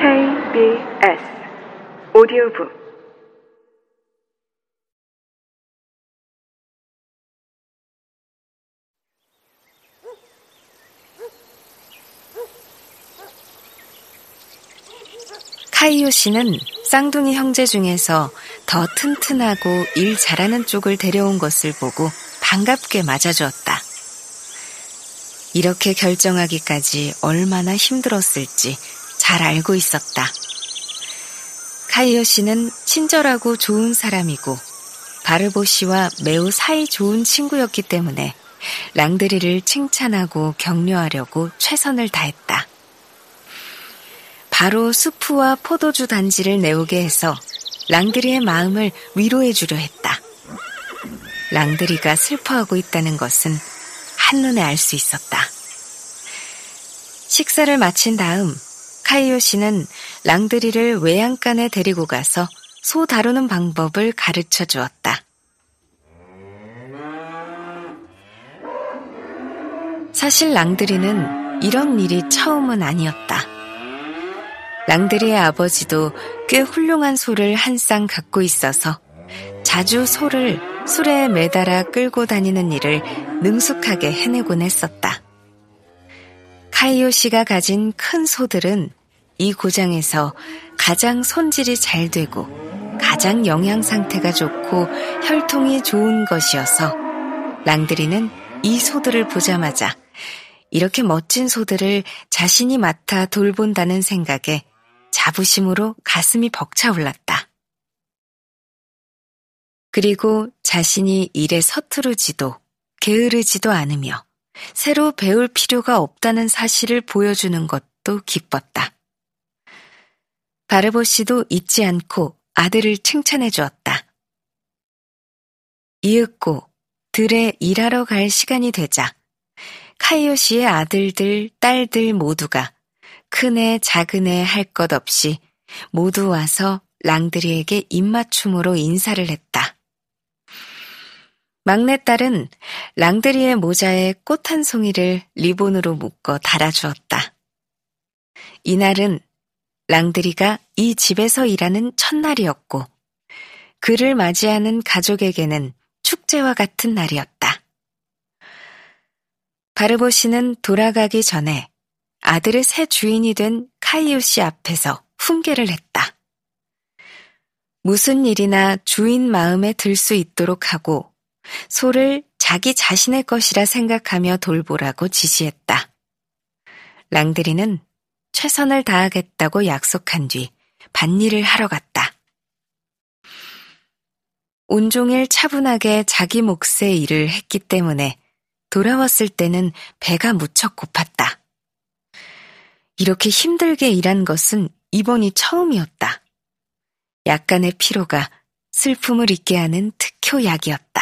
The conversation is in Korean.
KBS 오디오북 카이오 씨는 쌍둥이 형제 중에서 더 튼튼하고 일 잘하는 쪽을 데려온 것을 보고 반갑게 맞아주었다. 이렇게 결정하기까지 얼마나 힘들었을지 잘 알고 있었다. 카이오 씨는 친절하고 좋은 사람이고 바르보 씨와 매우 사이 좋은 친구였기 때문에 랑드리를 칭찬하고 격려하려고 최선을 다했다. 바로 수프와 포도주 단지를 내오게 해서 랑드리의 마음을 위로해 주려 했다. 랑드리가 슬퍼하고 있다는 것은 한눈에 알 수 있었다. 식사를 마친 다음 카이오 씨는 랑드리를 외양간에 데리고 가서 소 다루는 방법을 가르쳐 주었다. 사실 랑드리는 이런 일이 처음은 아니었다. 랑드리의 아버지도 꽤 훌륭한 소를 한 쌍 갖고 있어서 자주 소를 술에 매달아 끌고 다니는 일을 능숙하게 해내곤 했었다. 카이오 씨가 가진 큰 소들은 이 고장에서 가장 손질이 잘 되고 가장 영양 상태가 좋고 혈통이 좋은 것이어서 랑드리는 이 소들을 보자마자 이렇게 멋진 소들을 자신이 맡아 돌본다는 생각에 자부심으로 가슴이 벅차올랐다. 그리고 자신이 일에 서투르지도 게으르지도 않으며 새로 배울 필요가 없다는 사실을 보여주는 것도 기뻤다. 바르보 씨도 잊지 않고 아들을 칭찬해 주었다. 이윽고 들에 일하러 갈 시간이 되자 카이오 씨의 아들들, 딸들 모두가 큰애, 작은애 할 것 없이 모두 와서 랑드리에게 입맞춤으로 인사를 했다. 막내딸은 랑드리의 모자에 꽃 한 송이를 리본으로 묶어 달아주었다. 이날은 랑드리가 이 집에서 일하는 첫날이었고, 그를 맞이하는 가족에게는 축제와 같은 날이었다. 바르보 씨는 돌아가기 전에 아들의 새 주인이 된 카이오 씨 앞에서 훈계를 했다. 무슨 일이나 주인 마음에 들 수 있도록 하고 소를 자기 자신의 것이라 생각하며 돌보라고 지시했다. 랑드리는 최선을 다하겠다고 약속한 뒤 밭일을 하러 갔다. 온종일 차분하게 자기 몫의 일을 했기 때문에 돌아왔을 때는 배가 무척 고팠다. 이렇게 힘들게 일한 것은 이번이 처음이었다. 약간의 피로가 슬픔을 잊게 하는 특효약이었다.